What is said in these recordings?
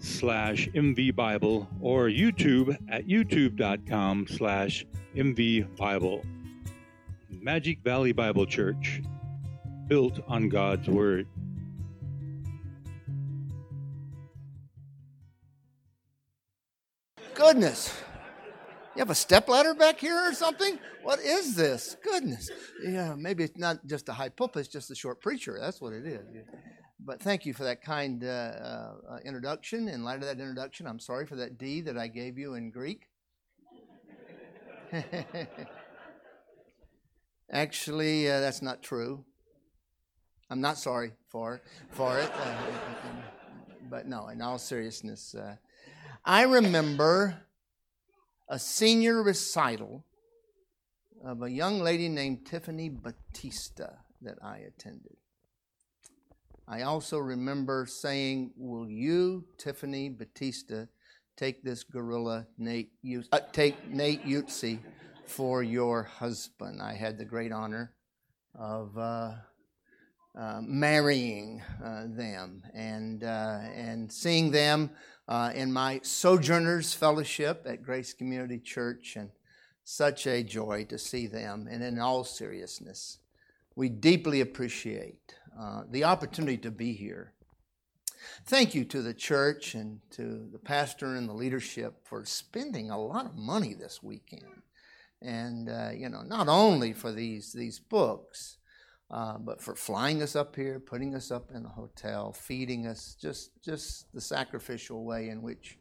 slash mvbible or YouTube at youtube.com slash mvbible. Magic Valley Bible Church, built on God's Word. Goodness. You have a stepladder back here or something? What is this? Goodness. Yeah, maybe it's not just a high pulpit, it's just a short preacher. That's what it is. But thank you for that kind uh, uh, introduction. In light of that introduction, I'm sorry for that D that I gave you in Greek. Actually, uh, that's not true. I'm not sorry for for it. Uh, but no, in all seriousness, uh, I remember a senior recital of a young lady named Tiffany Batista that I attended. I also remember saying, Will you, Tiffany Batista, take this gorilla, Nate, uh, take Nate Utsi for your husband? I had the great honor of uh, uh, marrying uh, them and, uh, and seeing them uh, in my Sojourners Fellowship at Grace Community Church, and such a joy to see them. And in all seriousness, we deeply appreciate uh, the opportunity to be here. Thank you to the church and to the pastor and the leadership for spending a lot of money this weekend. And, uh, you know, not only for these, these books, uh, but for flying us up here, putting us up in a hotel, feeding us, just, just the sacrificial way in which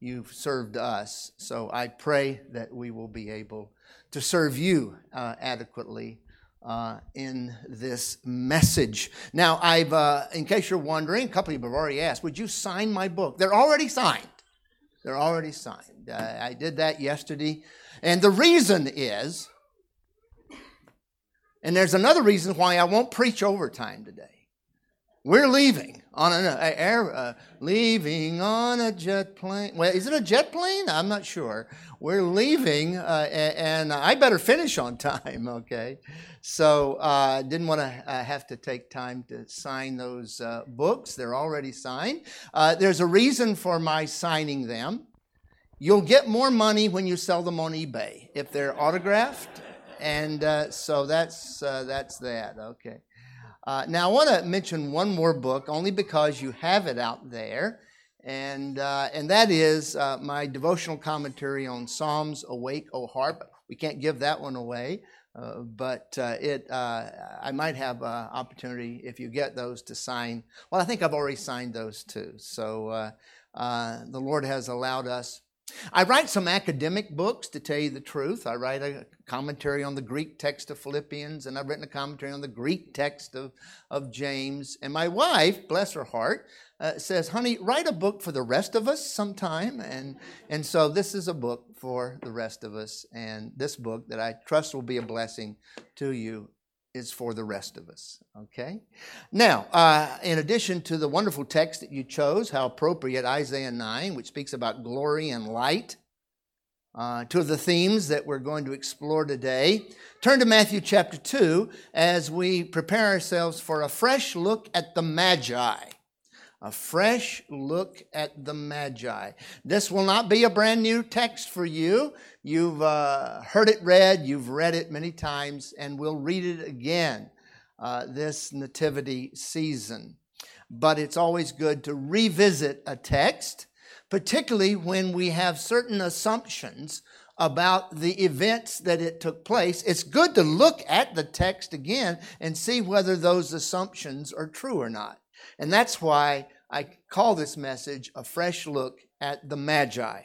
you've served us. So I pray that we will be able to serve you uh, adequately uh, in this message. Now, I've, uh, in case you're wondering, a couple of you have already asked, would you sign my book? They're already signed. They're already signed. Uh, I did that yesterday. And the reason is, and there's another reason why I won't preach overtime today. We're leaving on an air, uh, leaving on a jet plane. Well, is it a jet plane? I'm not sure. We're leaving, uh, and I better finish on time. Okay, so I uh, didn't want to uh, have to take time to sign those uh, books. They're already signed. Uh, there's a reason for my signing them. You'll get more money when you sell them on eBay if they're autographed, and so that's that's that. Okay. Uh, now, I want to mention one more book only because you have it out there, and, uh, and that is uh, my devotional commentary on Psalms Awake, O Harp. We can't give that one away, uh, but uh, it, uh, I might have an opportunity if you get those to sign. Well, I think I've already signed those too. So the Lord has allowed us I write some academic books, to tell you the truth. I write a commentary on the Greek text of Philippians, and I've written a commentary on the Greek text of, of James. And my wife, bless her heart, uh, says, Honey, write a book for the rest of us sometime. And, and so this is a book for the rest of us. And this book that I trust will be a blessing to you is for the rest of us. Okay? Now, uh, in addition to the wonderful text that you chose, how appropriate Isaiah 9, which speaks about glory and light, uh, two of the themes that we're going to explore today. Turn to Matthew chapter 2 as we prepare ourselves for a fresh look at the Magi a fresh look at the Magi. This will not be a brand new text for you. You've uh, heard it read, you've read it many times, and we'll read it again uh, this nativity season. But it's always good to revisit a text, particularly when we have certain assumptions about the events that it took place. It's good to look at the text again and see whether those assumptions are true or not. And that's why I call this message a fresh look at the Magi.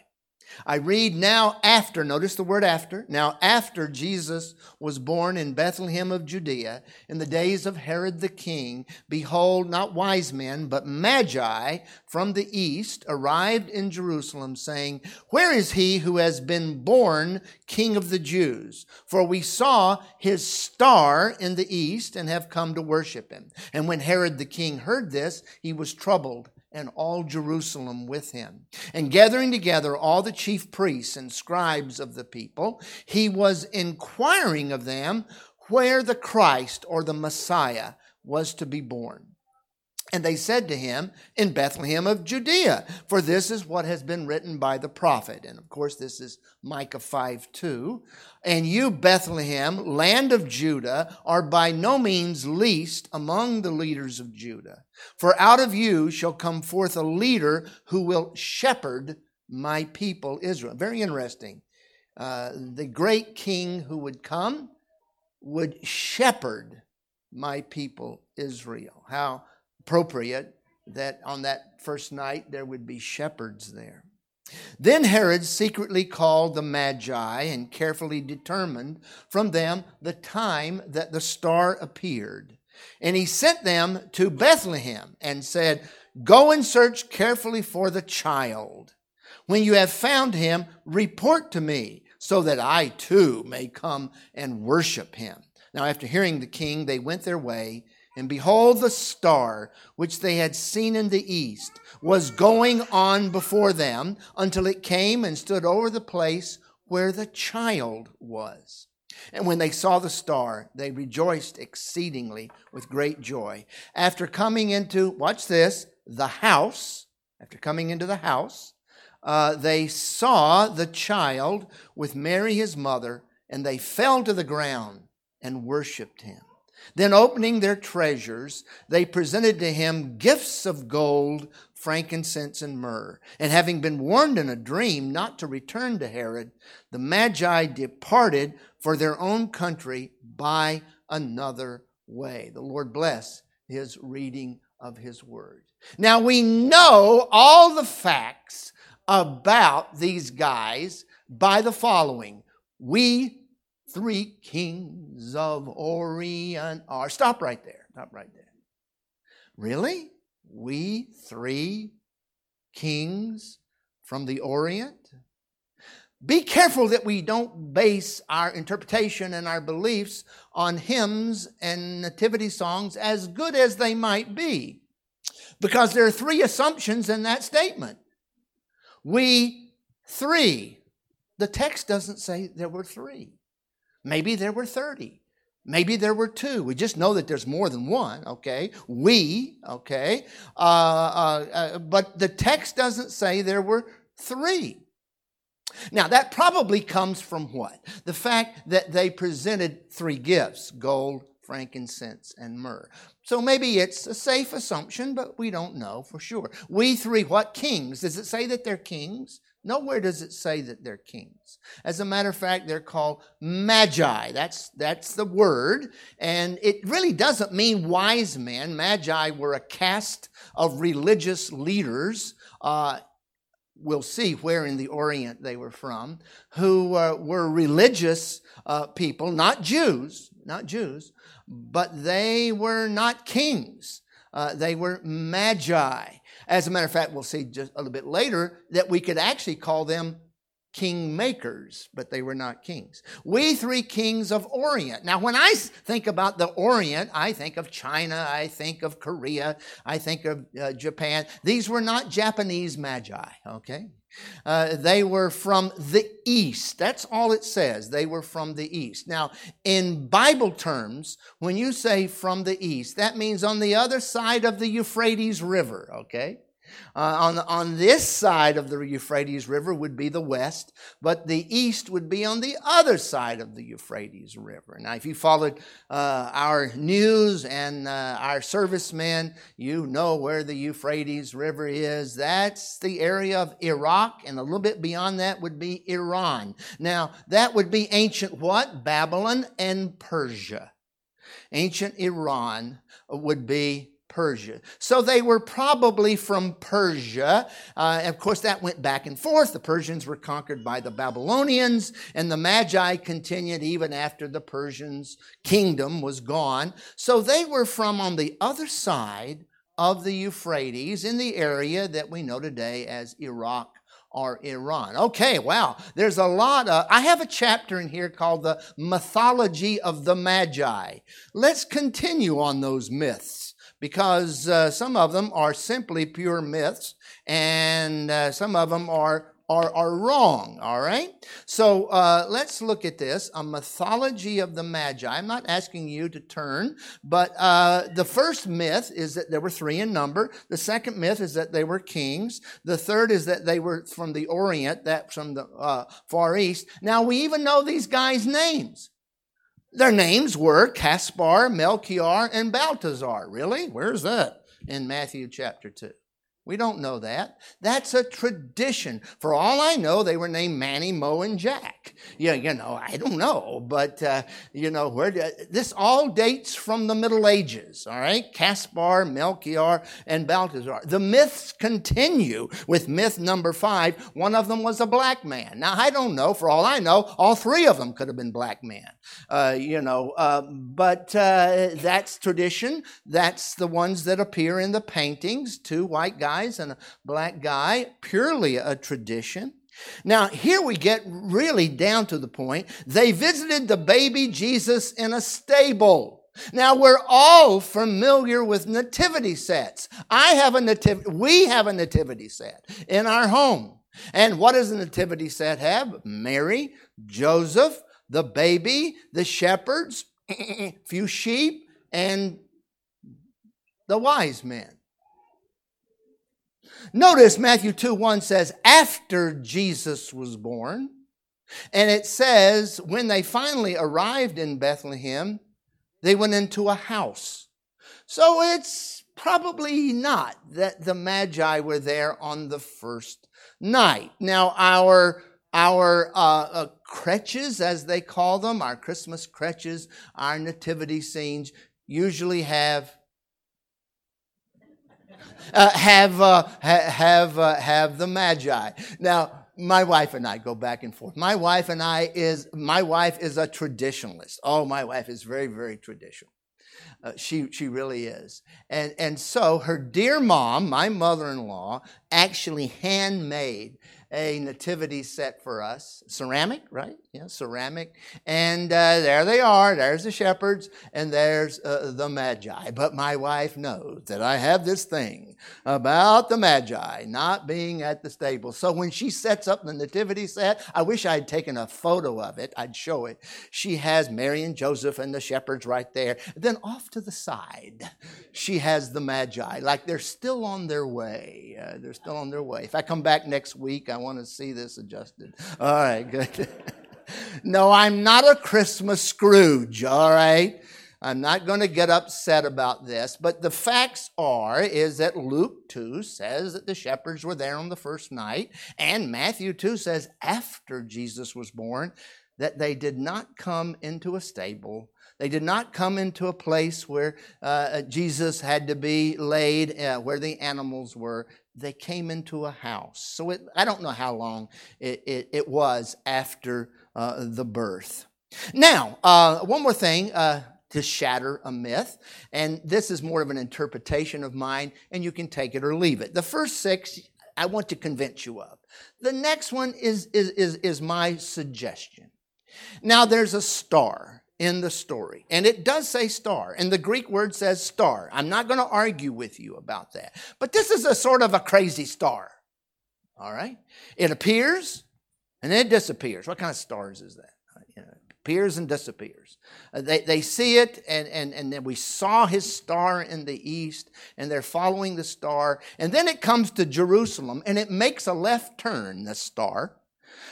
I read now after, notice the word after. Now, after Jesus was born in Bethlehem of Judea in the days of Herod the king, behold, not wise men, but magi from the east arrived in Jerusalem, saying, Where is he who has been born king of the Jews? For we saw his star in the east and have come to worship him. And when Herod the king heard this, he was troubled and all Jerusalem with him. And gathering together all the chief priests and scribes of the people, he was inquiring of them where the Christ or the Messiah was to be born. And they said to him, In Bethlehem of Judea, for this is what has been written by the prophet. And of course, this is Micah 5 2. And you, Bethlehem, land of Judah, are by no means least among the leaders of Judah. For out of you shall come forth a leader who will shepherd my people Israel. Very interesting. Uh, the great king who would come would shepherd my people Israel. How appropriate that on that first night there would be shepherds there. Then Herod secretly called the Magi and carefully determined from them the time that the star appeared. And he sent them to Bethlehem and said, Go and search carefully for the child. When you have found him, report to me, so that I too may come and worship him. Now, after hearing the king, they went their way and behold, the star which they had seen in the east was going on before them until it came and stood over the place where the child was. And when they saw the star, they rejoiced exceedingly with great joy. After coming into, watch this, the house, after coming into the house, uh, they saw the child with Mary his mother, and they fell to the ground and worshiped him. Then, opening their treasures, they presented to him gifts of gold, frankincense, and myrrh. And having been warned in a dream not to return to Herod, the Magi departed for their own country by another way. The Lord bless his reading of his word. Now, we know all the facts about these guys by the following. We three kings of Orient are. Stop right there. Stop right there. Really? We three kings from the Orient? Be careful that we don't base our interpretation and our beliefs on hymns and nativity songs, as good as they might be, because there are three assumptions in that statement. We three. The text doesn't say there were three. Maybe there were 30. Maybe there were two. We just know that there's more than one, okay? We, okay? Uh, uh, uh, but the text doesn't say there were three. Now, that probably comes from what? The fact that they presented three gifts gold, frankincense, and myrrh. So maybe it's a safe assumption, but we don't know for sure. We three, what kings? Does it say that they're kings? Nowhere does it say that they're kings. As a matter of fact, they're called magi. That's, that's the word. And it really doesn't mean wise men. Magi were a caste of religious leaders. Uh, we'll see where in the Orient they were from, who uh, were religious uh, people, not Jews, not Jews, but they were not kings. Uh, they were magi. As a matter of fact, we'll see just a little bit later that we could actually call them king makers, but they were not kings. We three kings of Orient. Now, when I think about the Orient, I think of China, I think of Korea, I think of uh, Japan. These were not Japanese magi, okay? Uh, they were from the east. That's all it says. They were from the east. Now, in Bible terms, when you say from the east, that means on the other side of the Euphrates River, okay? Uh, on, on this side of the Euphrates River would be the west, but the east would be on the other side of the Euphrates River. Now, if you followed uh, our news and uh, our servicemen, you know where the Euphrates River is. That's the area of Iraq, and a little bit beyond that would be Iran. Now, that would be ancient what? Babylon and Persia. Ancient Iran would be Persia. So they were probably from Persia. Uh, of course, that went back and forth. The Persians were conquered by the Babylonians, and the Magi continued even after the Persians' kingdom was gone. So they were from on the other side of the Euphrates in the area that we know today as Iraq or Iran. Okay, wow. There's a lot of, I have a chapter in here called the mythology of the Magi. Let's continue on those myths because uh, some of them are simply pure myths and uh, some of them are are, are wrong, all right? So uh, let's look at this a mythology of the Magi. I'm not asking you to turn, but uh, the first myth is that there were three in number. The second myth is that they were kings. The third is that they were from the Orient, that from the uh, Far East. Now we even know these guys' names. Their names were Caspar, Melchior, and Balthazar. Really? Where's that? In Matthew chapter 2. We don't know that. That's a tradition. For all I know, they were named Manny, Mo, and Jack. Yeah, you know, I don't know, but uh, you know where this all dates from the Middle Ages. All right, Caspar, Melchior, and Balthazar. The myths continue with myth number five. One of them was a black man. Now I don't know. For all I know, all three of them could have been black men. Uh, you know, uh, but uh, that's tradition. That's the ones that appear in the paintings. Two white guys guys and a black guy, purely a tradition. Now, here we get really down to the point. They visited the baby Jesus in a stable. Now, we're all familiar with nativity sets. I have a nativity, we have a nativity set in our home. And what does a nativity set have? Mary, Joseph, the baby, the shepherds, a few sheep, and the wise men. Notice Matthew 2 1 says, after Jesus was born. And it says, when they finally arrived in Bethlehem, they went into a house. So it's probably not that the Magi were there on the first night. Now, our our uh, uh, creches, as they call them, our Christmas creches, our nativity scenes, usually have uh, have, uh, ha- have, uh, have the Magi. Now, my wife and I go back and forth. My wife and I is, my wife is a traditionalist. Oh, my wife is very, very traditional. Uh, she she really is, and and so her dear mom, my mother-in-law, actually handmade a nativity set for us. Ceramic, right? Yeah, ceramic. And uh, there they are. There's the shepherds and there's uh, the Magi. But my wife knows that I have this thing about the Magi not being at the stable. So when she sets up the nativity set, I wish I'd taken a photo of it. I'd show it. She has Mary and Joseph and the shepherds right there. Then off to the side, she has the Magi, like they're still on their way. Uh, they're still on their way. If I come back next week, I want to see this adjusted. All right, good. no, I'm not a Christmas Scrooge, all right? I'm not going to get upset about this, but the facts are is that Luke 2 says that the shepherds were there on the first night, and Matthew 2 says after Jesus was born that they did not come into a stable. They did not come into a place where uh, Jesus had to be laid, uh, where the animals were. They came into a house. So it, I don't know how long it, it, it was after uh, the birth. Now, uh, one more thing uh, to shatter a myth, and this is more of an interpretation of mine, and you can take it or leave it. The first six, I want to convince you of. The next one is, is, is, is my suggestion. Now, there's a star in the story, and it does say star, and the Greek word says star. I'm not going to argue with you about that, but this is a sort of a crazy star. All right? It appears and then it disappears. What kind of stars is that? You know, appears and disappears. Uh, they, they see it, and, and, and then we saw his star in the east, and they're following the star. And then it comes to Jerusalem, and it makes a left turn, the star,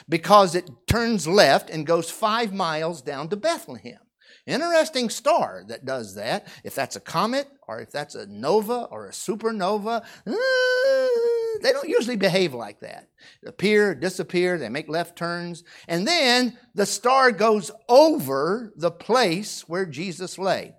because it turns left and goes five miles down to Bethlehem. Interesting star that does that. If that's a comet, or if that's a nova or a supernova, uh, they don't usually behave like that. Appear, disappear, they make left turns, and then the star goes over the place where Jesus lay.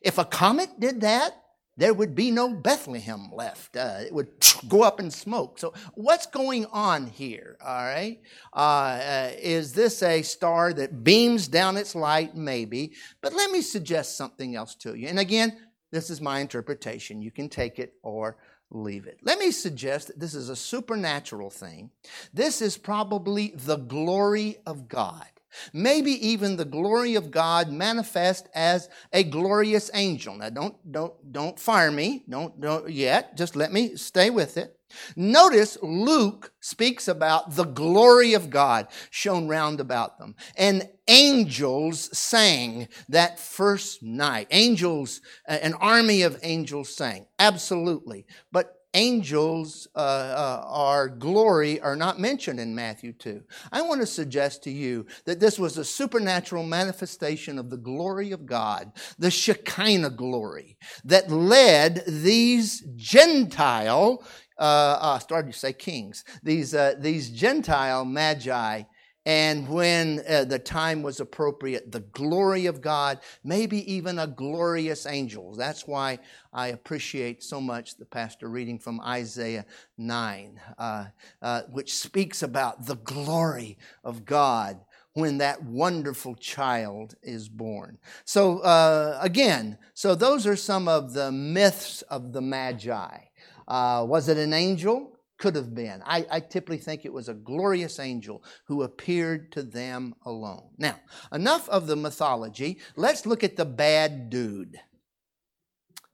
If a comet did that, there would be no Bethlehem left. Uh, it would go up in smoke. So, what's going on here? All right. Uh, uh, is this a star that beams down its light? Maybe. But let me suggest something else to you. And again, this is my interpretation. You can take it or leave it. Let me suggest that this is a supernatural thing. This is probably the glory of God. Maybe even the glory of God manifest as a glorious angel. Now don't don't don't fire me. Don't don't yet. Just let me stay with it. Notice Luke speaks about the glory of God shone round about them. And angels sang that first night. Angels, an army of angels sang. Absolutely. But angels uh, uh, are glory are not mentioned in Matthew 2. I want to suggest to you that this was a supernatural manifestation of the glory of God, the Shekinah glory, that led these Gentile, uh, uh, started to say kings, these, uh, these Gentile magi and when uh, the time was appropriate, the glory of God, maybe even a glorious angel. That's why I appreciate so much the pastor reading from Isaiah 9, uh, uh, which speaks about the glory of God when that wonderful child is born. So, uh, again, so those are some of the myths of the Magi. Uh, was it an angel? Could have been. I, I, typically think it was a glorious angel who appeared to them alone. Now, enough of the mythology. Let's look at the bad dude.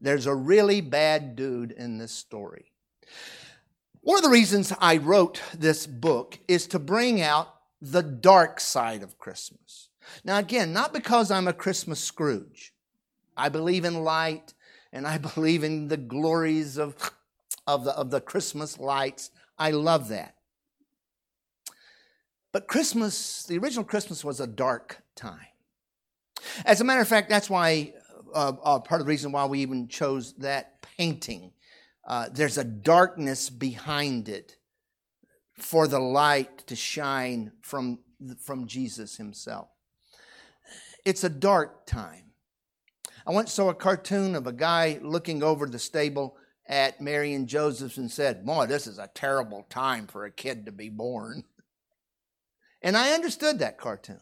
There's a really bad dude in this story. One of the reasons I wrote this book is to bring out the dark side of Christmas. Now, again, not because I'm a Christmas Scrooge. I believe in light and I believe in the glories of of the, of the Christmas lights. I love that. But Christmas, the original Christmas was a dark time. As a matter of fact, that's why, uh, uh, part of the reason why we even chose that painting. Uh, there's a darkness behind it for the light to shine from, from Jesus himself. It's a dark time. I once saw a cartoon of a guy looking over the stable at Mary and Joseph's and said, Boy, this is a terrible time for a kid to be born. And I understood that cartoon.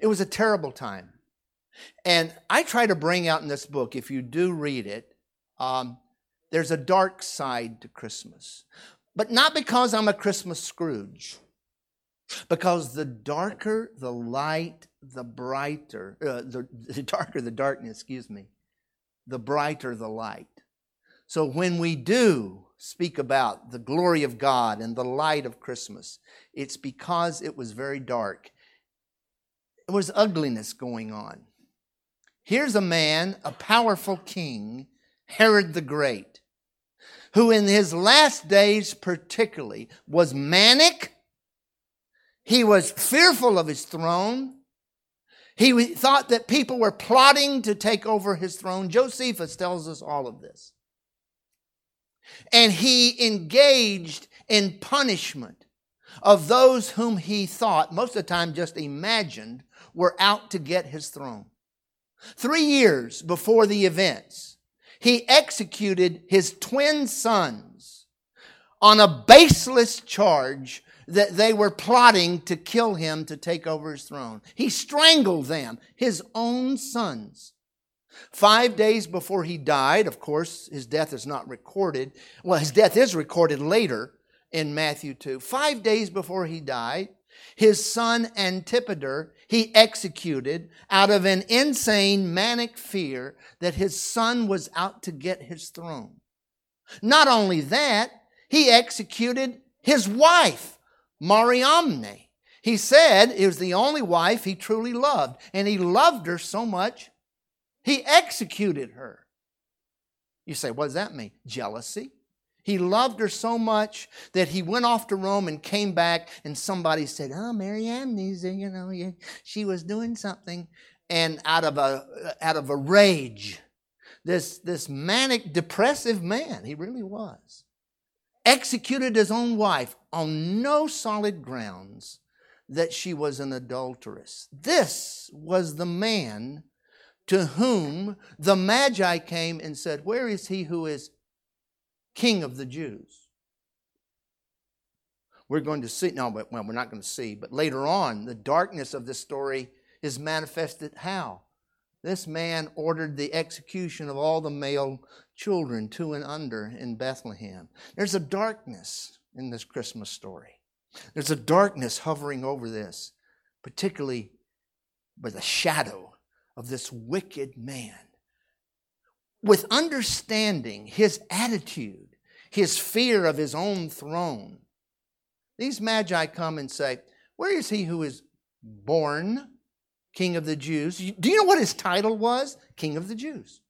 It was a terrible time. And I try to bring out in this book, if you do read it, um, there's a dark side to Christmas. But not because I'm a Christmas Scrooge, because the darker the light, the brighter, uh, the, the darker the darkness, excuse me, the brighter the light. So when we do speak about the glory of God and the light of Christmas, it's because it was very dark. There was ugliness going on. Here's a man, a powerful king, Herod the Great, who in his last days particularly was manic. He was fearful of his throne. He thought that people were plotting to take over his throne. Josephus tells us all of this. And he engaged in punishment of those whom he thought, most of the time just imagined, were out to get his throne. Three years before the events, he executed his twin sons on a baseless charge that they were plotting to kill him to take over his throne. He strangled them, his own sons. Five days before he died, of course, his death is not recorded. Well, his death is recorded later in Matthew 2. Five days before he died, his son Antipater he executed out of an insane manic fear that his son was out to get his throne. Not only that, he executed his wife Mariamne. He said it was the only wife he truly loved, and he loved her so much, he executed her. You say, what does that mean? Jealousy. He loved her so much that he went off to Rome and came back, and somebody said, "Oh, Mariamne's, you know, she was doing something," and out of a out of a rage, this this manic, depressive man, he really was executed his own wife on no solid grounds that she was an adulteress. This was the man to whom the Magi came and said, Where is he who is king of the Jews? We're going to see, no, but, well, we're not going to see, but later on, the darkness of this story is manifested how? This man ordered the execution of all the male children, two and under, in Bethlehem. There's a darkness in this Christmas story. There's a darkness hovering over this, particularly by the shadow of this wicked man. With understanding his attitude, his fear of his own throne, these magi come and say, Where is he who is born King of the Jews? Do you know what his title was? King of the Jews.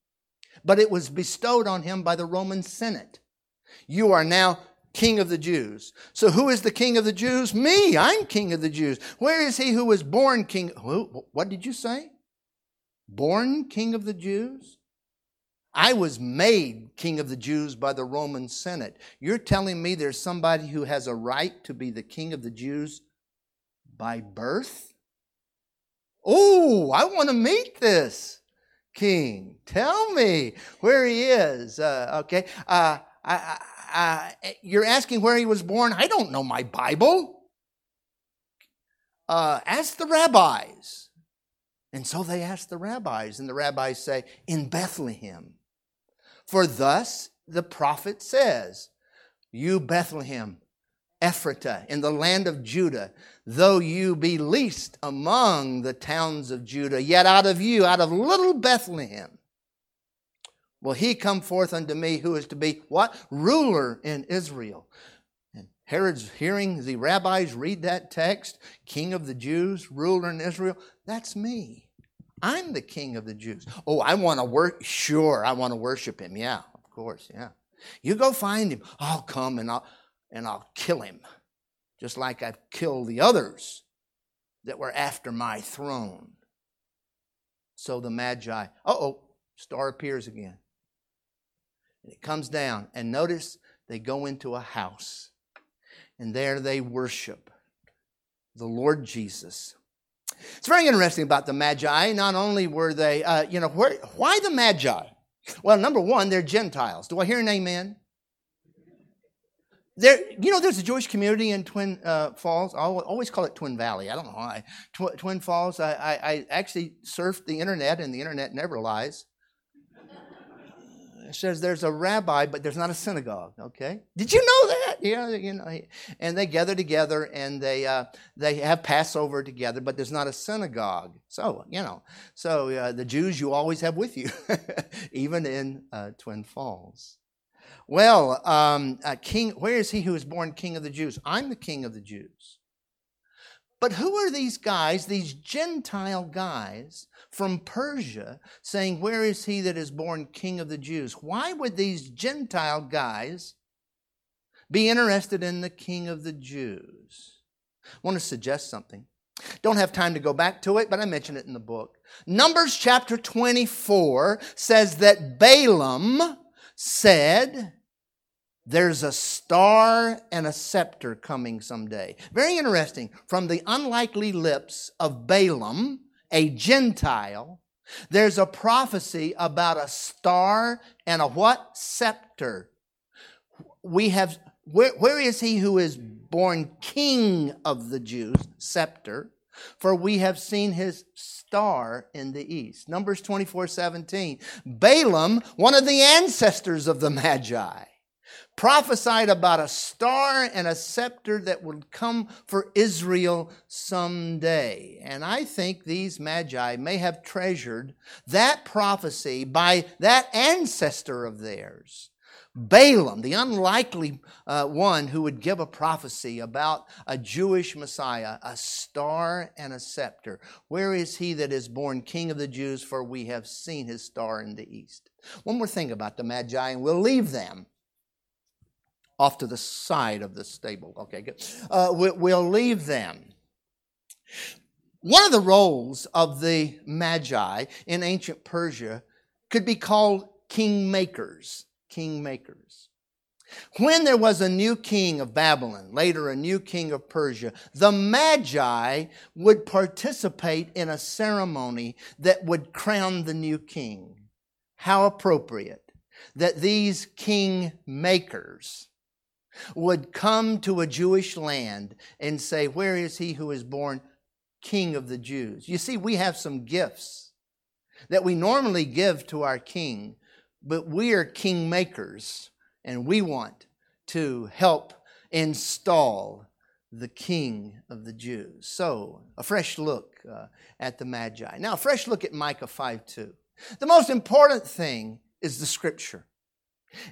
But it was bestowed on him by the Roman Senate. You are now King of the Jews. So who is the King of the Jews? Me. I'm King of the Jews. Where is he who was born King? Who, What did you say? Born King of the Jews? I was made king of the Jews by the Roman Senate. You're telling me there's somebody who has a right to be the king of the Jews by birth? Oh, I want to meet this king. Tell me where he is. Uh, okay. Uh, I, I, you're asking where he was born? I don't know my Bible. Uh, ask the rabbis. And so they ask the rabbis, and the rabbis say, In Bethlehem. For thus the prophet says, You Bethlehem, Ephratah, in the land of Judah, though you be least among the towns of Judah, yet out of you, out of little Bethlehem, will he come forth unto me who is to be what? Ruler in Israel. And Herod's hearing the rabbis read that text, King of the Jews, ruler in Israel. That's me. I'm the king of the Jews. Oh, I want to work. Sure, I want to worship him. Yeah, of course. Yeah. You go find him. I'll come and I'll and I'll kill him, just like I've killed the others that were after my throne. So the Magi. Uh oh, star appears again. And it comes down, and notice they go into a house, and there they worship the Lord Jesus it's very interesting about the Magi. Not only were they, uh, you know, where, why the Magi? Well, number one, they're Gentiles. Do I hear an amen? There, you know, there's a Jewish community in Twin uh, Falls. I always call it Twin Valley. I don't know why. Tw- Twin Falls. I, I, I actually surfed the internet, and the internet never lies It says there's a rabbi, but there's not a synagogue. Okay, did you know that? Yeah, you know, and they gather together and they uh, they have Passover together, but there's not a synagogue. So you know, so uh, the Jews you always have with you, even in uh, Twin Falls. Well, um, king, where is he who is born King of the Jews? I'm the King of the Jews. But who are these guys, these Gentile guys from Persia, saying, Where is he that is born king of the Jews? Why would these Gentile guys be interested in the king of the Jews? I want to suggest something. Don't have time to go back to it, but I mention it in the book. Numbers chapter 24 says that Balaam said, there's a star and a scepter coming someday. Very interesting. From the unlikely lips of Balaam, a Gentile, there's a prophecy about a star and a what? Scepter. We have, where, where is he who is born king of the Jews? Scepter. For we have seen his star in the east. Numbers 24 17. Balaam, one of the ancestors of the Magi prophesied about a star and a scepter that would come for Israel someday. And I think these magi may have treasured that prophecy by that ancestor of theirs. Balaam, the unlikely uh, one who would give a prophecy about a Jewish Messiah, a star and a scepter. Where is he that is born King of the Jews? For we have seen his star in the east. One more thing about the Magi, and we'll leave them off to the side of the stable. Okay, good. Uh, we'll leave them. One of the roles of the Magi in ancient Persia could be called kingmakers. Kingmakers. When there was a new king of Babylon, later a new king of Persia, the Magi would participate in a ceremony that would crown the new king. How appropriate that these king makers would come to a Jewish land and say, Where is he who is born king of the Jews? You see, we have some gifts that we normally give to our king, but we are king makers and we want to help install the king of the Jews. So, a fresh look uh, at the Magi. Now, a fresh look at Micah 5 2. The most important thing is the scripture.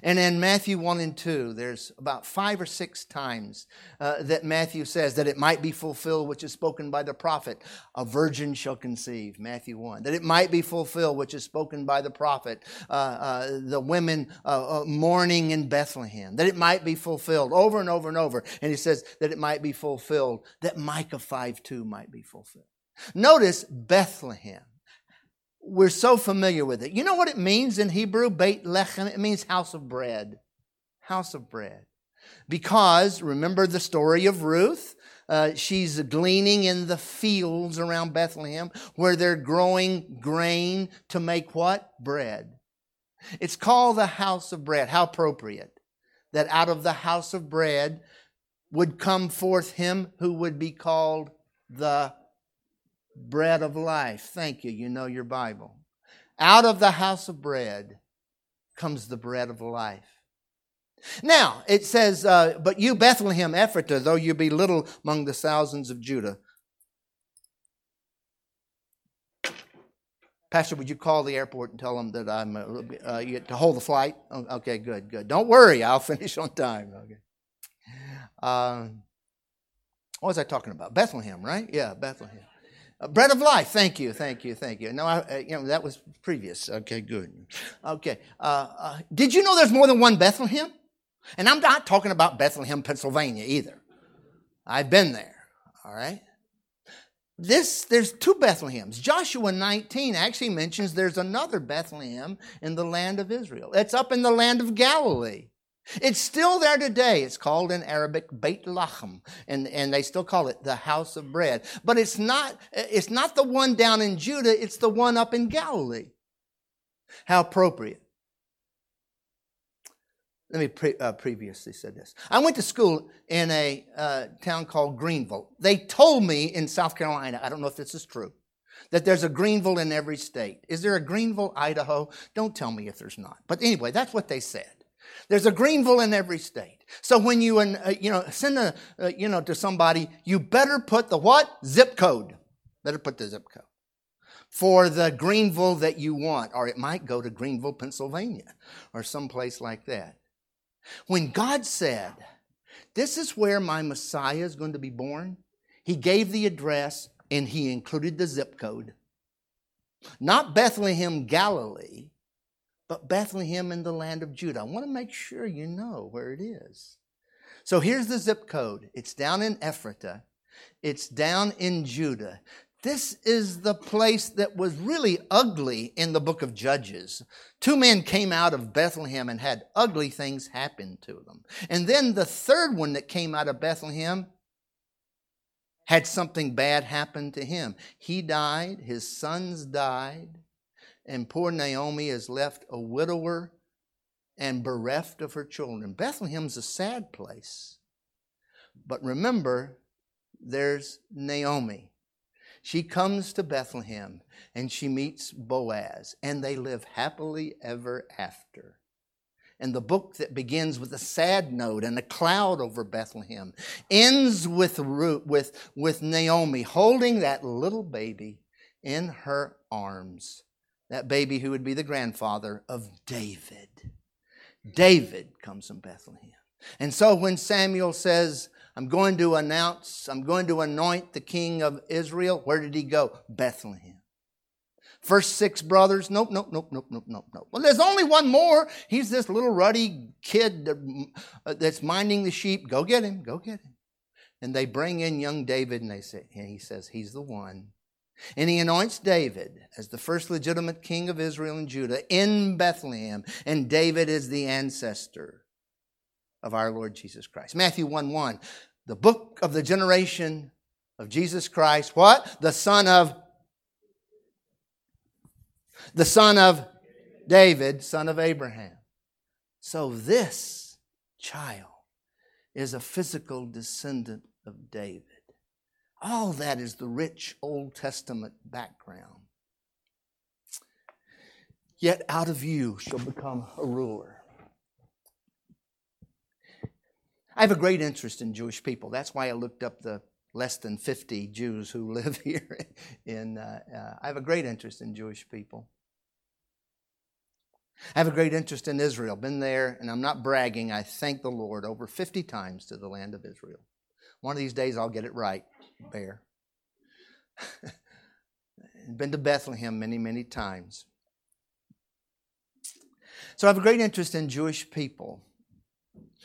And in Matthew 1 and 2, there's about five or six times uh, that Matthew says that it might be fulfilled, which is spoken by the prophet. A virgin shall conceive, Matthew 1. That it might be fulfilled, which is spoken by the prophet. Uh, uh, the women uh, uh, mourning in Bethlehem. That it might be fulfilled over and over and over. And he says that it might be fulfilled, that Micah 5 2 might be fulfilled. Notice Bethlehem we're so familiar with it. You know what it means in Hebrew? Beit Lechem. It means house of bread. House of bread. Because remember the story of Ruth? Uh, she's gleaning in the fields around Bethlehem where they're growing grain to make what? Bread. It's called the house of bread. How appropriate that out of the house of bread would come forth him who would be called the bread of life. Thank you. You know your Bible. Out of the house of bread comes the bread of life. Now, it says, uh, But you, Bethlehem Ephratah, though you be little among the thousands of Judah. Pastor, would you call the airport and tell them that I'm uh, uh, to hold the flight? Oh, okay, good, good. Don't worry, I'll finish on time. Okay. Uh, what was I talking about? Bethlehem, right? Yeah, Bethlehem. Bread of life. Thank you, thank you, thank you. No, I, uh, you know that was previous. Okay, good. Okay. Uh, uh, did you know there's more than one Bethlehem? And I'm not talking about Bethlehem, Pennsylvania either. I've been there. All right. This there's two Bethlehems. Joshua 19 actually mentions there's another Bethlehem in the land of Israel. It's up in the land of Galilee. It's still there today. It's called in Arabic Beit Lachem, and, and they still call it the house of bread. But it's not, it's not the one down in Judah, it's the one up in Galilee. How appropriate. Let me pre- uh, previously said this. I went to school in a uh, town called Greenville. They told me in South Carolina, I don't know if this is true, that there's a Greenville in every state. Is there a Greenville, Idaho? Don't tell me if there's not. But anyway, that's what they said. There's a Greenville in every state. So when you, uh, you know, send a, uh, you know, to somebody, you better put the what? Zip code. Better put the zip code for the Greenville that you want, or it might go to Greenville, Pennsylvania, or someplace like that. When God said, This is where my Messiah is going to be born, He gave the address and He included the zip code. Not Bethlehem, Galilee, but Bethlehem in the land of Judah. I want to make sure you know where it is. So here's the zip code. It's down in Ephrata. It's down in Judah. This is the place that was really ugly in the book of Judges. Two men came out of Bethlehem and had ugly things happen to them. And then the third one that came out of Bethlehem had something bad happen to him. He died, his sons died, and poor Naomi is left a widower and bereft of her children. Bethlehem's a sad place. But remember, there's Naomi. She comes to Bethlehem and she meets Boaz, and they live happily ever after. And the book that begins with a sad note and a cloud over Bethlehem ends with, with, with Naomi holding that little baby in her arms that baby who would be the grandfather of David. David comes from Bethlehem. And so when Samuel says, I'm going to announce, I'm going to anoint the king of Israel, where did he go? Bethlehem. First six brothers, nope, nope, nope, nope, nope, nope, nope. Well, there's only one more. He's this little ruddy kid uh, that's minding the sheep. Go get him, go get him. And they bring in young David and they say, and he says, he's the one. And he anoints David as the first legitimate king of Israel and Judah in Bethlehem. And David is the ancestor of our Lord Jesus Christ. Matthew 1 1, the book of the generation of Jesus Christ. What? The son of the son of David, son of Abraham. So this child is a physical descendant of David. All that is the rich Old Testament background. Yet out of you shall become a ruler. I have a great interest in Jewish people. That's why I looked up the less than 50 Jews who live here. In, uh, uh, I have a great interest in Jewish people. I have a great interest in Israel. Been there, and I'm not bragging. I thank the Lord over 50 times to the land of Israel. One of these days I'll get it right, Bear. Been to Bethlehem many, many times. So I have a great interest in Jewish people.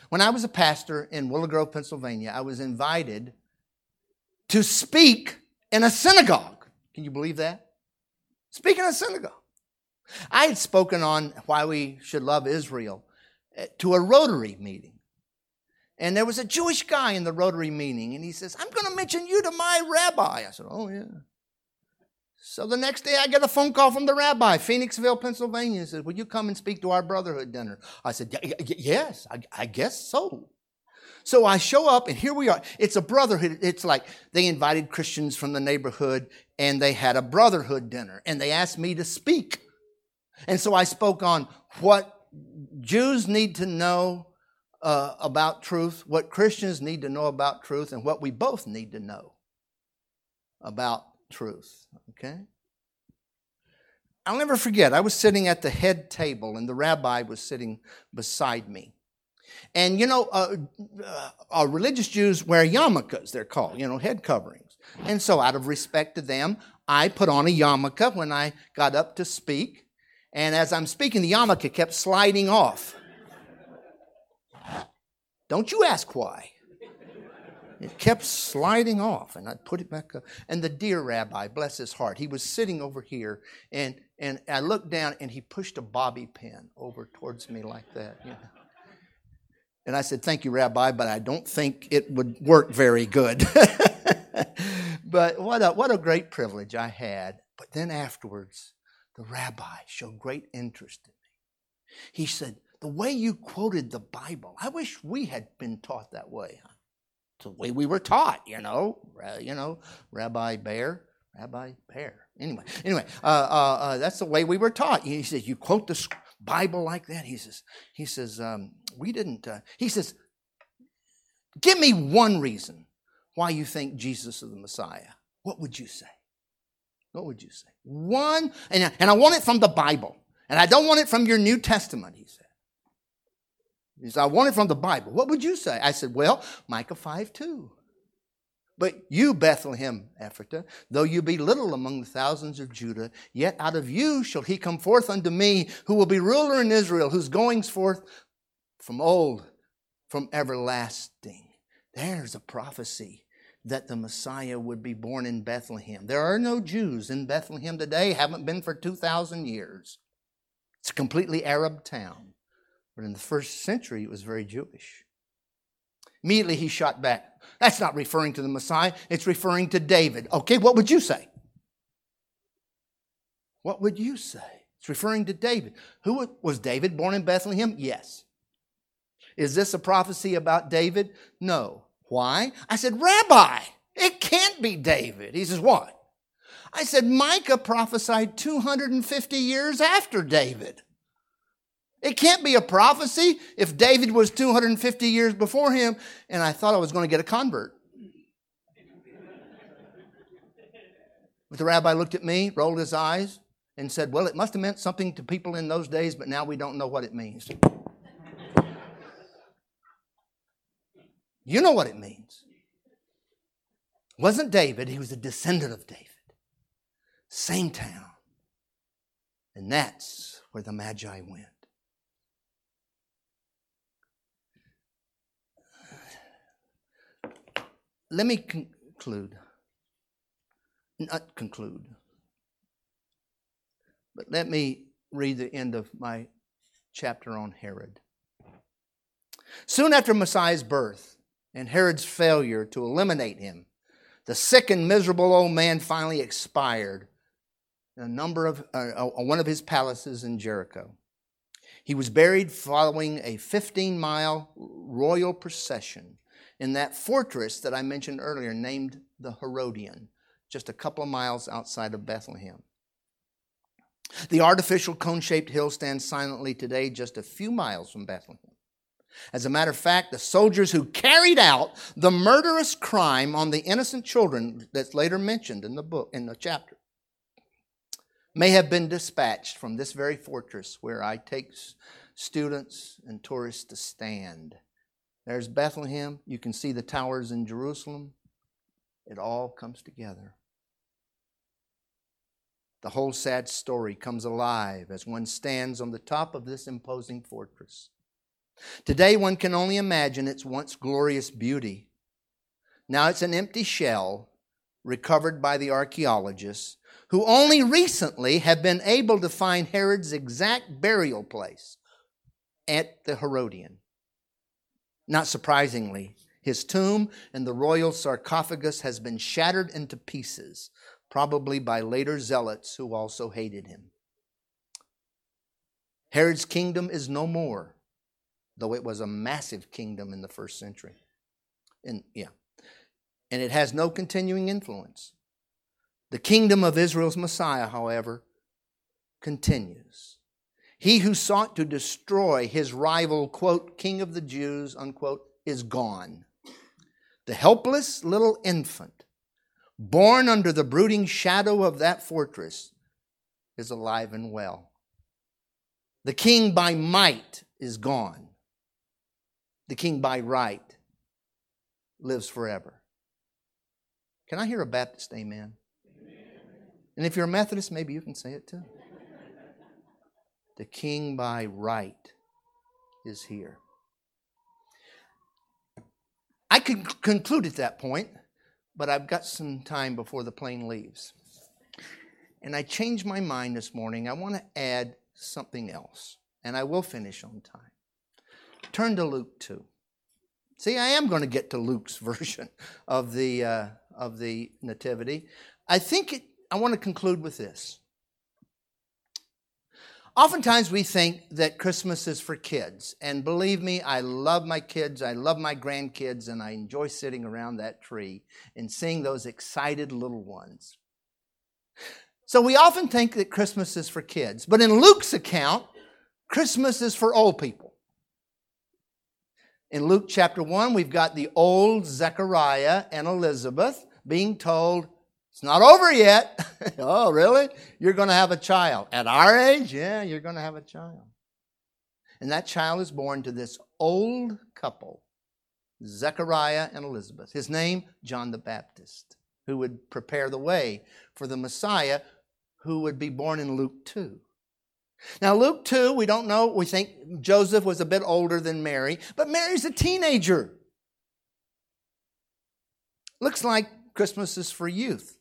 When I was a pastor in Willow Grove, Pennsylvania, I was invited to speak in a synagogue. Can you believe that? Speak in a synagogue. I had spoken on why we should love Israel eh, to a Rotary meeting. And there was a Jewish guy in the Rotary meeting, and he says, I'm going to mention you to my rabbi. I said, Oh, yeah. So the next day I get a phone call from the rabbi, Phoenixville, Pennsylvania. He says, Will you come and speak to our brotherhood dinner? I said, Yes, I, I guess so. So I show up, and here we are. It's a brotherhood. It's like they invited Christians from the neighborhood, and they had a brotherhood dinner, and they asked me to speak. And so I spoke on what Jews need to know uh, about truth, what Christians need to know about truth, and what we both need to know about truth. Okay? I'll never forget, I was sitting at the head table, and the rabbi was sitting beside me. And you know, uh, uh, uh, religious Jews wear yarmulkes, they're called, you know, head coverings. And so, out of respect to them, I put on a yarmulke when I got up to speak. And as I'm speaking, the yarmulke kept sliding off. Don't you ask why. It kept sliding off, and I'd put it back up. And the dear rabbi, bless his heart, he was sitting over here, and, and I looked down, and he pushed a bobby pin over towards me like that. You know. And I said, Thank you, Rabbi, but I don't think it would work very good. but what a, what a great privilege I had. But then afterwards, the rabbi showed great interest in me. He said, The way you quoted the Bible, I wish we had been taught that way. It's the way we were taught, you know, you know, Rabbi Bear, Rabbi Bear. Anyway, anyway, uh, uh, uh, that's the way we were taught. He says, You quote the Bible like that? He says, he says, um, we didn't, uh, he says, give me one reason why you think Jesus is the Messiah. What would you say? What would you say? One, and, and I want it from the Bible. And I don't want it from your New Testament, he said. He said, I want it from the Bible. What would you say? I said, well, Micah 5 2. But you, Bethlehem, Ephratah, though you be little among the thousands of Judah, yet out of you shall he come forth unto me, who will be ruler in Israel, whose goings forth from old, from everlasting. There's a prophecy that the Messiah would be born in Bethlehem. There are no Jews in Bethlehem today, haven't been for 2,000 years. It's a completely Arab town. But in the first century, it was very Jewish. Immediately he shot back. That's not referring to the Messiah, it's referring to David. Okay, what would you say? What would you say? It's referring to David. Who was David born in Bethlehem? Yes. Is this a prophecy about David? No. Why? I said, Rabbi, it can't be David. He says, What? I said, Micah prophesied 250 years after David. It can't be a prophecy if David was 250 years before him, and I thought I was going to get a convert. But the rabbi looked at me, rolled his eyes, and said, Well, it must have meant something to people in those days, but now we don't know what it means. You know what it means. wasn't David, he was a descendant of David. Same town. And that's where the Magi went. Let me conclude. Not conclude. But let me read the end of my chapter on Herod. Soon after Messiah's birth and Herod's failure to eliminate him, the sick and miserable old man finally expired in a number of uh, uh one of his palaces in Jericho. He was buried following a 15 mile royal procession in that fortress that I mentioned earlier, named the Herodian, just a couple of miles outside of Bethlehem. The artificial cone shaped hill stands silently today, just a few miles from Bethlehem. As a matter of fact, the soldiers who carried out the murderous crime on the innocent children that's later mentioned in the book, in the chapter, may have been dispatched from this very fortress where I take students and tourists to stand. There's Bethlehem. You can see the towers in Jerusalem. It all comes together. The whole sad story comes alive as one stands on the top of this imposing fortress. Today, one can only imagine its once glorious beauty. Now it's an empty shell recovered by the archaeologists who only recently have been able to find Herod's exact burial place at the Herodian. Not surprisingly, his tomb and the royal sarcophagus has been shattered into pieces probably by later zealots who also hated him. Herod's kingdom is no more, though it was a massive kingdom in the first century. And yeah. And it has no continuing influence. The kingdom of Israel's Messiah, however, continues. He who sought to destroy his rival, quote, king of the Jews, unquote, is gone. The helpless little infant born under the brooding shadow of that fortress, is alive and well. The king by might is gone. The king by right lives forever. Can I hear a Baptist amen? amen? And if you're a Methodist, maybe you can say it too. The king by right is here. I could conclude at that point but I've got some time before the plane leaves. And I changed my mind this morning. I want to add something else, and I will finish on time. Turn to Luke 2. See, I am going to get to Luke's version of the, uh, of the Nativity. I think it, I want to conclude with this. Oftentimes we think that Christmas is for kids. And believe me, I love my kids, I love my grandkids, and I enjoy sitting around that tree and seeing those excited little ones. So we often think that Christmas is for kids. But in Luke's account, Christmas is for old people. In Luke chapter 1, we've got the old Zechariah and Elizabeth being told, it's not over yet. oh, really? You're going to have a child. At our age, yeah, you're going to have a child. And that child is born to this old couple, Zechariah and Elizabeth. His name, John the Baptist, who would prepare the way for the Messiah who would be born in Luke 2. Now, Luke 2, we don't know. We think Joseph was a bit older than Mary, but Mary's a teenager. Looks like Christmas is for youth.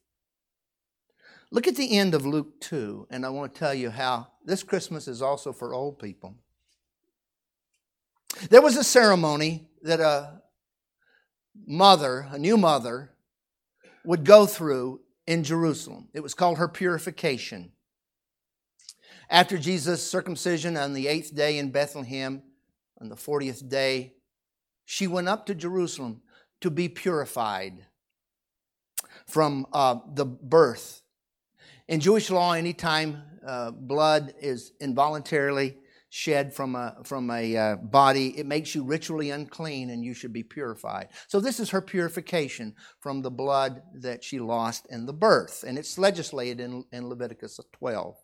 Look at the end of Luke 2, and I want to tell you how this Christmas is also for old people. There was a ceremony that a mother, a new mother, would go through in Jerusalem. It was called her purification. After Jesus' circumcision on the eighth day in Bethlehem, on the 40th day, she went up to Jerusalem to be purified from uh, the birth in Jewish law, anytime uh, blood is involuntarily shed from a, from a uh, body, it makes you ritually unclean and you should be purified. So, this is her purification from the blood that she lost in the birth. And it's legislated in, in Leviticus 12.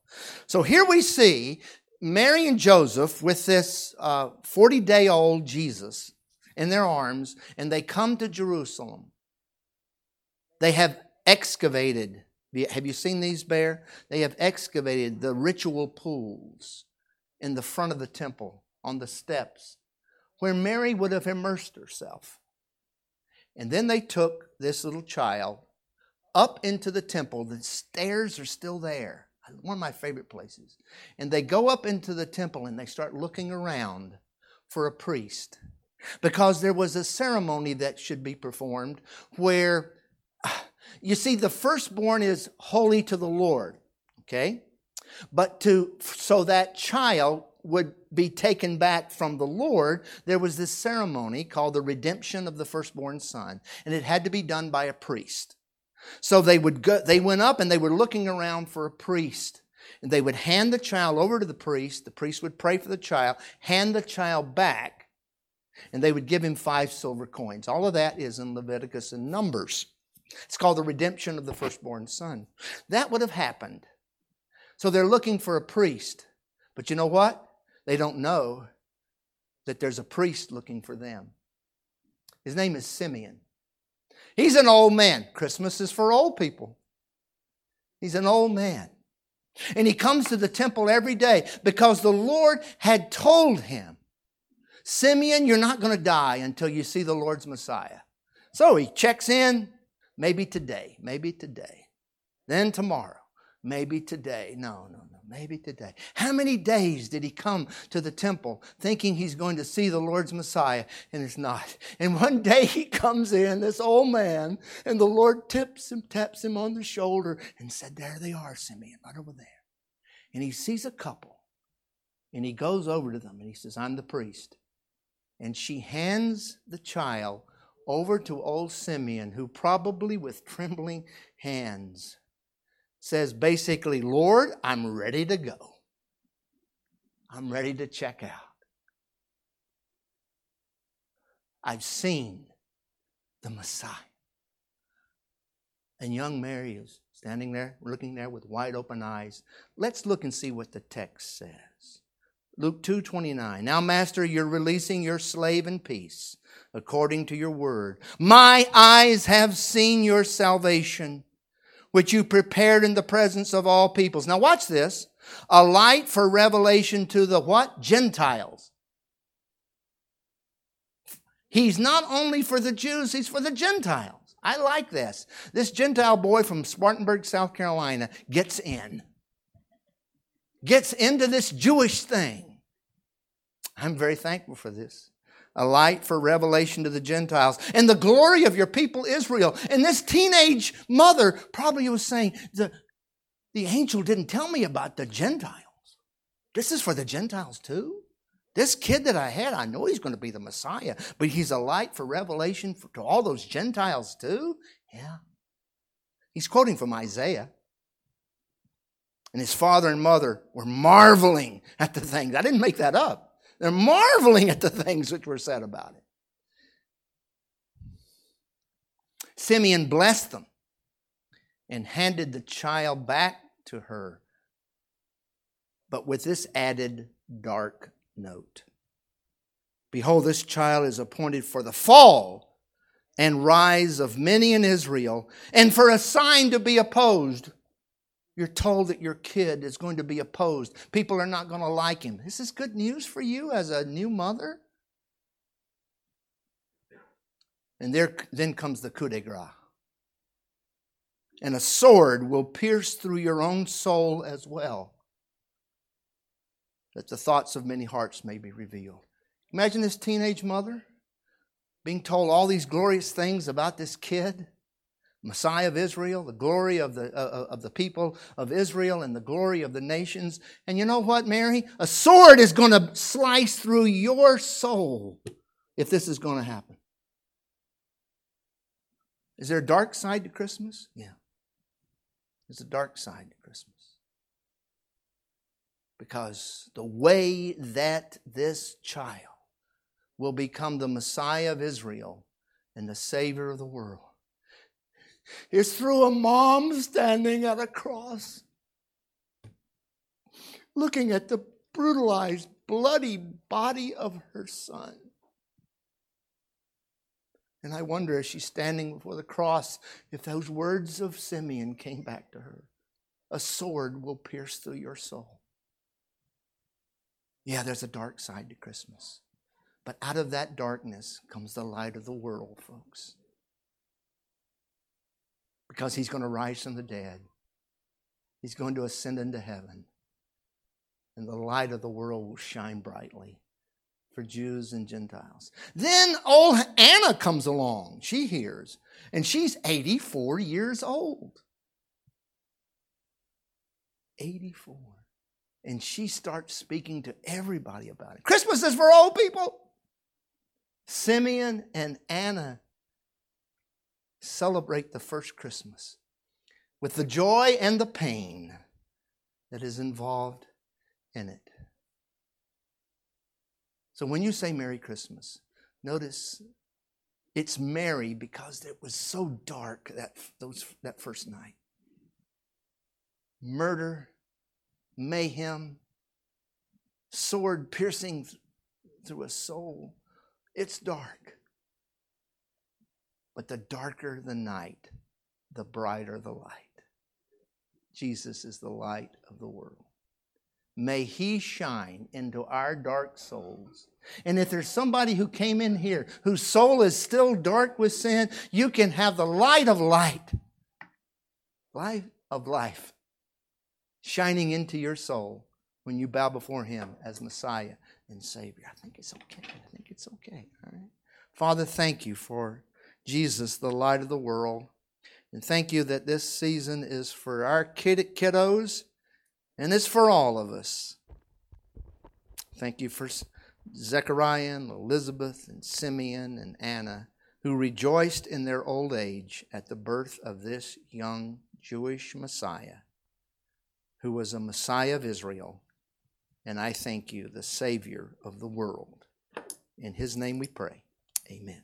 So, here we see Mary and Joseph with this 40 uh, day old Jesus in their arms, and they come to Jerusalem. They have excavated have you seen these bear? They have excavated the ritual pools in the front of the temple on the steps where Mary would have immersed herself. And then they took this little child up into the temple. The stairs are still there. One of my favorite places. And they go up into the temple and they start looking around for a priest. because there was a ceremony that should be performed where, ah, you see, the firstborn is holy to the Lord, okay? But to, so that child would be taken back from the Lord, there was this ceremony called the redemption of the firstborn son, and it had to be done by a priest. So they would go, they went up and they were looking around for a priest. And they would hand the child over to the priest. The priest would pray for the child, hand the child back, and they would give him five silver coins. All of that is in Leviticus and Numbers. It's called the redemption of the firstborn son. That would have happened. So they're looking for a priest. But you know what? They don't know that there's a priest looking for them. His name is Simeon. He's an old man. Christmas is for old people. He's an old man. And he comes to the temple every day because the Lord had told him, Simeon, you're not going to die until you see the Lord's Messiah. So he checks in, maybe today, maybe today, then tomorrow, maybe today. No, no, no. Maybe today. How many days did he come to the temple thinking he's going to see the Lord's Messiah and it's not? And one day he comes in, this old man, and the Lord tips him, taps him on the shoulder and said, There they are, Simeon, right over there. And he sees a couple and he goes over to them and he says, I'm the priest. And she hands the child over to old Simeon, who probably with trembling hands says basically, Lord, I'm ready to go. I'm ready to check out. I've seen the Messiah. And young Mary is standing there, looking there with wide open eyes. Let's look and see what the text says. Luke 2:29. Now master, you're releasing your slave in peace according to your word. My eyes have seen your salvation which you prepared in the presence of all peoples. Now watch this. A light for revelation to the what? Gentiles. He's not only for the Jews, he's for the Gentiles. I like this. This Gentile boy from Spartanburg, South Carolina gets in. Gets into this Jewish thing. I'm very thankful for this a light for revelation to the Gentiles, and the glory of your people Israel. And this teenage mother probably was saying, the, the angel didn't tell me about the Gentiles. This is for the Gentiles too. This kid that I had, I know he's going to be the Messiah, but he's a light for revelation for, to all those Gentiles too. Yeah. He's quoting from Isaiah. And his father and mother were marveling at the things. I didn't make that up. They're marveling at the things which were said about it. Simeon blessed them and handed the child back to her, but with this added dark note Behold, this child is appointed for the fall and rise of many in Israel, and for a sign to be opposed you're told that your kid is going to be opposed. People are not going to like him. Is This is good news for you as a new mother. And there then comes the coup de grace. And a sword will pierce through your own soul as well, that the thoughts of many hearts may be revealed. Imagine this teenage mother being told all these glorious things about this kid Messiah of Israel, the glory of the, uh, uh, of the people of Israel, and the glory of the nations. And you know what, Mary? A sword is going to slice through your soul if this is going to happen. Is there a dark side to Christmas? Yeah. There's a dark side to Christmas. Because the way that this child will become the Messiah of Israel and the Savior of the world is through a mom standing at a cross, looking at the brutalized, bloody body of her son. And I wonder as she's standing before the cross if those words of Simeon came back to her a sword will pierce through your soul. Yeah, there's a dark side to Christmas. But out of that darkness comes the light of the world, folks because he's going to rise from the dead. He's going to ascend into heaven. And the light of the world will shine brightly for Jews and Gentiles. Then old Anna comes along. She hears, and she's 84 years old. 84. And she starts speaking to everybody about it. Christmas is for old people. Simeon and Anna celebrate the first Christmas with the joy and the pain that is involved in it. So when you say Merry Christmas, notice it's merry because it was so dark that, those, that first night. Murder, mayhem, sword piercing through a soul. It's dark. But the darker the night, the brighter the light. Jesus is the light of the world. May He shine into our dark souls. And if there's somebody who came in here whose soul is still dark with sin, you can have the light of light, light of life, shining into your soul when you bow before Him as Messiah and Savior. I think it's okay. I think it's okay. All right. Father, thank you for Jesus, the light of the world. And thank you that this season is for our kid- kiddos and it's for all of us. Thank you for Zechariah and Elizabeth and Simeon and Anna, who rejoiced in their old age at the birth of this young Jewish Messiah, who was a Messiah of Israel. And I thank you, the Savior of the world. In his name we pray. Amen.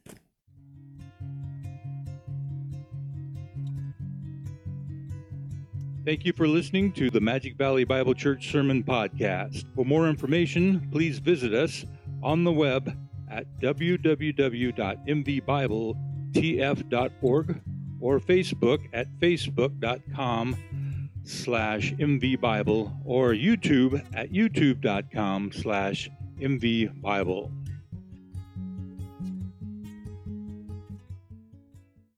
Thank you for listening to the Magic Valley Bible Church Sermon Podcast. For more information, please visit us on the web at www.mvbibletf.org or Facebook at facebook.com slash mvbible or YouTube at youtube.com slash mvbible.